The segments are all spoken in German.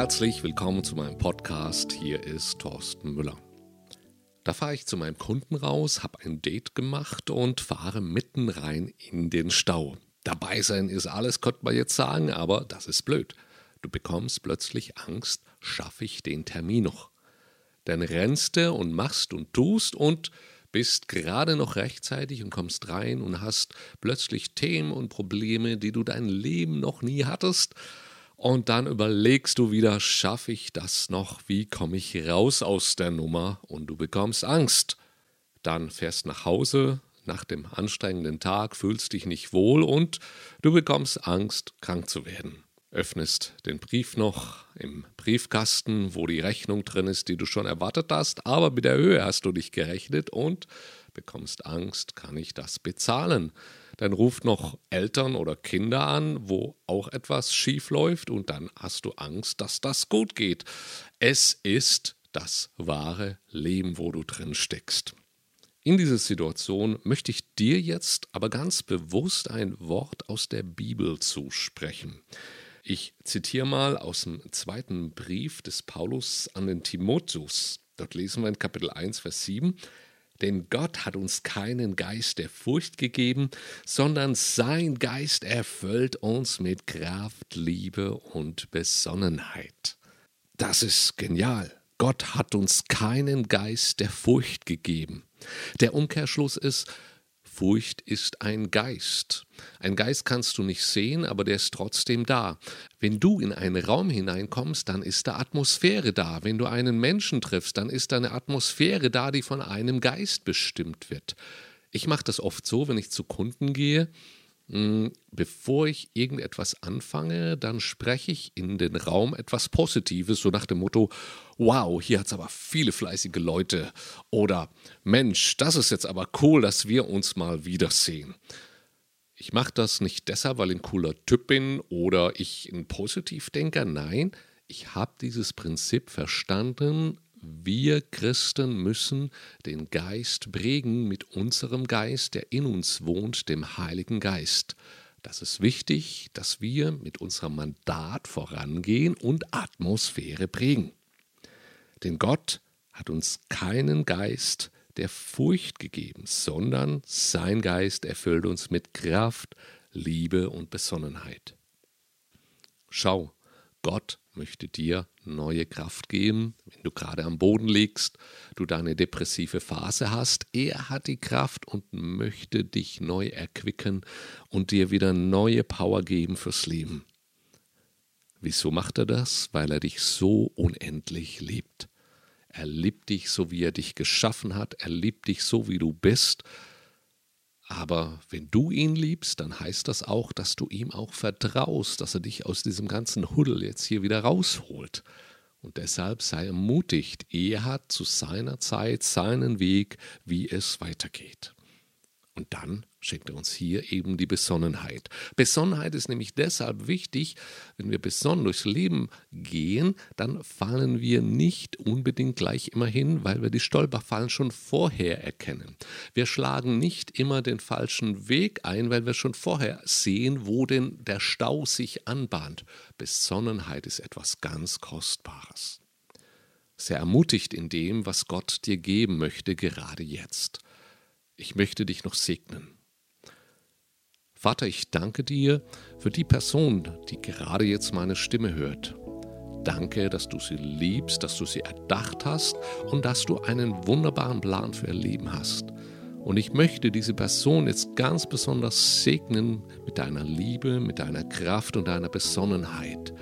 Herzlich willkommen zu meinem Podcast. Hier ist Thorsten Müller. Da fahre ich zu meinem Kunden raus, habe ein Date gemacht und fahre mitten rein in den Stau. Dabei sein ist alles, könnte man jetzt sagen, aber das ist blöd. Du bekommst plötzlich Angst, schaffe ich den Termin noch? Dann rennst du und machst und tust und bist gerade noch rechtzeitig und kommst rein und hast plötzlich Themen und Probleme, die du dein Leben noch nie hattest. Und dann überlegst du wieder, schaffe ich das noch? Wie komme ich raus aus der Nummer? Und du bekommst Angst. Dann fährst nach Hause nach dem anstrengenden Tag, fühlst dich nicht wohl und du bekommst Angst, krank zu werden öffnest den Brief noch im Briefkasten, wo die Rechnung drin ist, die du schon erwartet hast, aber mit der Höhe hast du nicht gerechnet und bekommst Angst, kann ich das bezahlen? Dann ruft noch Eltern oder Kinder an, wo auch etwas schief läuft und dann hast du Angst, dass das gut geht. Es ist das wahre Leben, wo du drin steckst. In dieser Situation möchte ich dir jetzt aber ganz bewusst ein Wort aus der Bibel zusprechen. Ich zitiere mal aus dem zweiten Brief des Paulus an den Timotheus. Dort lesen wir in Kapitel 1, Vers 7. Denn Gott hat uns keinen Geist der Furcht gegeben, sondern sein Geist erfüllt uns mit Kraft, Liebe und Besonnenheit. Das ist genial. Gott hat uns keinen Geist der Furcht gegeben. Der Umkehrschluss ist, Furcht ist ein Geist. Ein Geist kannst du nicht sehen, aber der ist trotzdem da. Wenn du in einen Raum hineinkommst, dann ist da Atmosphäre da. Wenn du einen Menschen triffst, dann ist da eine Atmosphäre da, die von einem Geist bestimmt wird. Ich mache das oft so, wenn ich zu Kunden gehe, bevor ich irgendetwas anfange, dann spreche ich in den Raum etwas Positives, so nach dem Motto, wow, hier hat es aber viele fleißige Leute oder Mensch, das ist jetzt aber cool, dass wir uns mal wiedersehen. Ich mache das nicht deshalb, weil ich ein cooler Typ bin oder ich ein Positivdenker, nein, ich habe dieses Prinzip verstanden, wir Christen müssen den Geist prägen mit unserem Geist, der in uns wohnt, dem Heiligen Geist. Das ist wichtig, dass wir mit unserem Mandat vorangehen und Atmosphäre prägen. Denn Gott hat uns keinen Geist der Furcht gegeben, sondern sein Geist erfüllt uns mit Kraft, Liebe und Besonnenheit. Schau, Gott möchte dir neue Kraft geben, wenn du gerade am Boden liegst, du deine depressive Phase hast. Er hat die Kraft und möchte dich neu erquicken und dir wieder neue Power geben fürs Leben. Wieso macht er das? Weil er dich so unendlich liebt. Er liebt dich so, wie er dich geschaffen hat. Er liebt dich so, wie du bist. Aber wenn du ihn liebst, dann heißt das auch, dass du ihm auch vertraust, dass er dich aus diesem ganzen Huddel jetzt hier wieder rausholt. Und deshalb sei ermutigt, er hat zu seiner Zeit seinen Weg, wie es weitergeht. Und dann schenkt er uns hier eben die Besonnenheit. Besonnenheit ist nämlich deshalb wichtig, wenn wir besonnen durchs Leben gehen, dann fallen wir nicht unbedingt gleich immer hin, weil wir die Stolperfallen schon vorher erkennen. Wir schlagen nicht immer den falschen Weg ein, weil wir schon vorher sehen, wo denn der Stau sich anbahnt. Besonnenheit ist etwas ganz Kostbares. Sehr ermutigt in dem, was Gott dir geben möchte, gerade jetzt ich möchte dich noch segnen. Vater, ich danke dir für die Person, die gerade jetzt meine Stimme hört. Danke, dass du sie liebst, dass du sie erdacht hast und dass du einen wunderbaren Plan für ihr Leben hast. Und ich möchte diese Person jetzt ganz besonders segnen mit deiner Liebe, mit deiner Kraft und deiner Besonnenheit.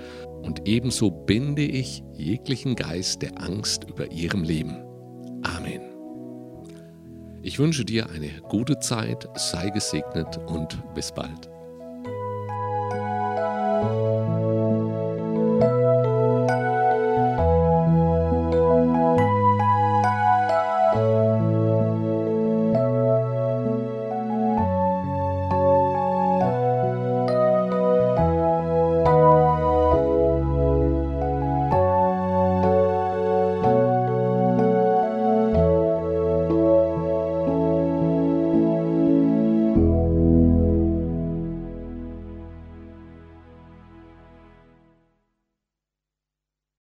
Und ebenso binde ich jeglichen Geist der Angst über ihrem Leben. Ich wünsche dir eine gute Zeit, sei gesegnet und bis bald.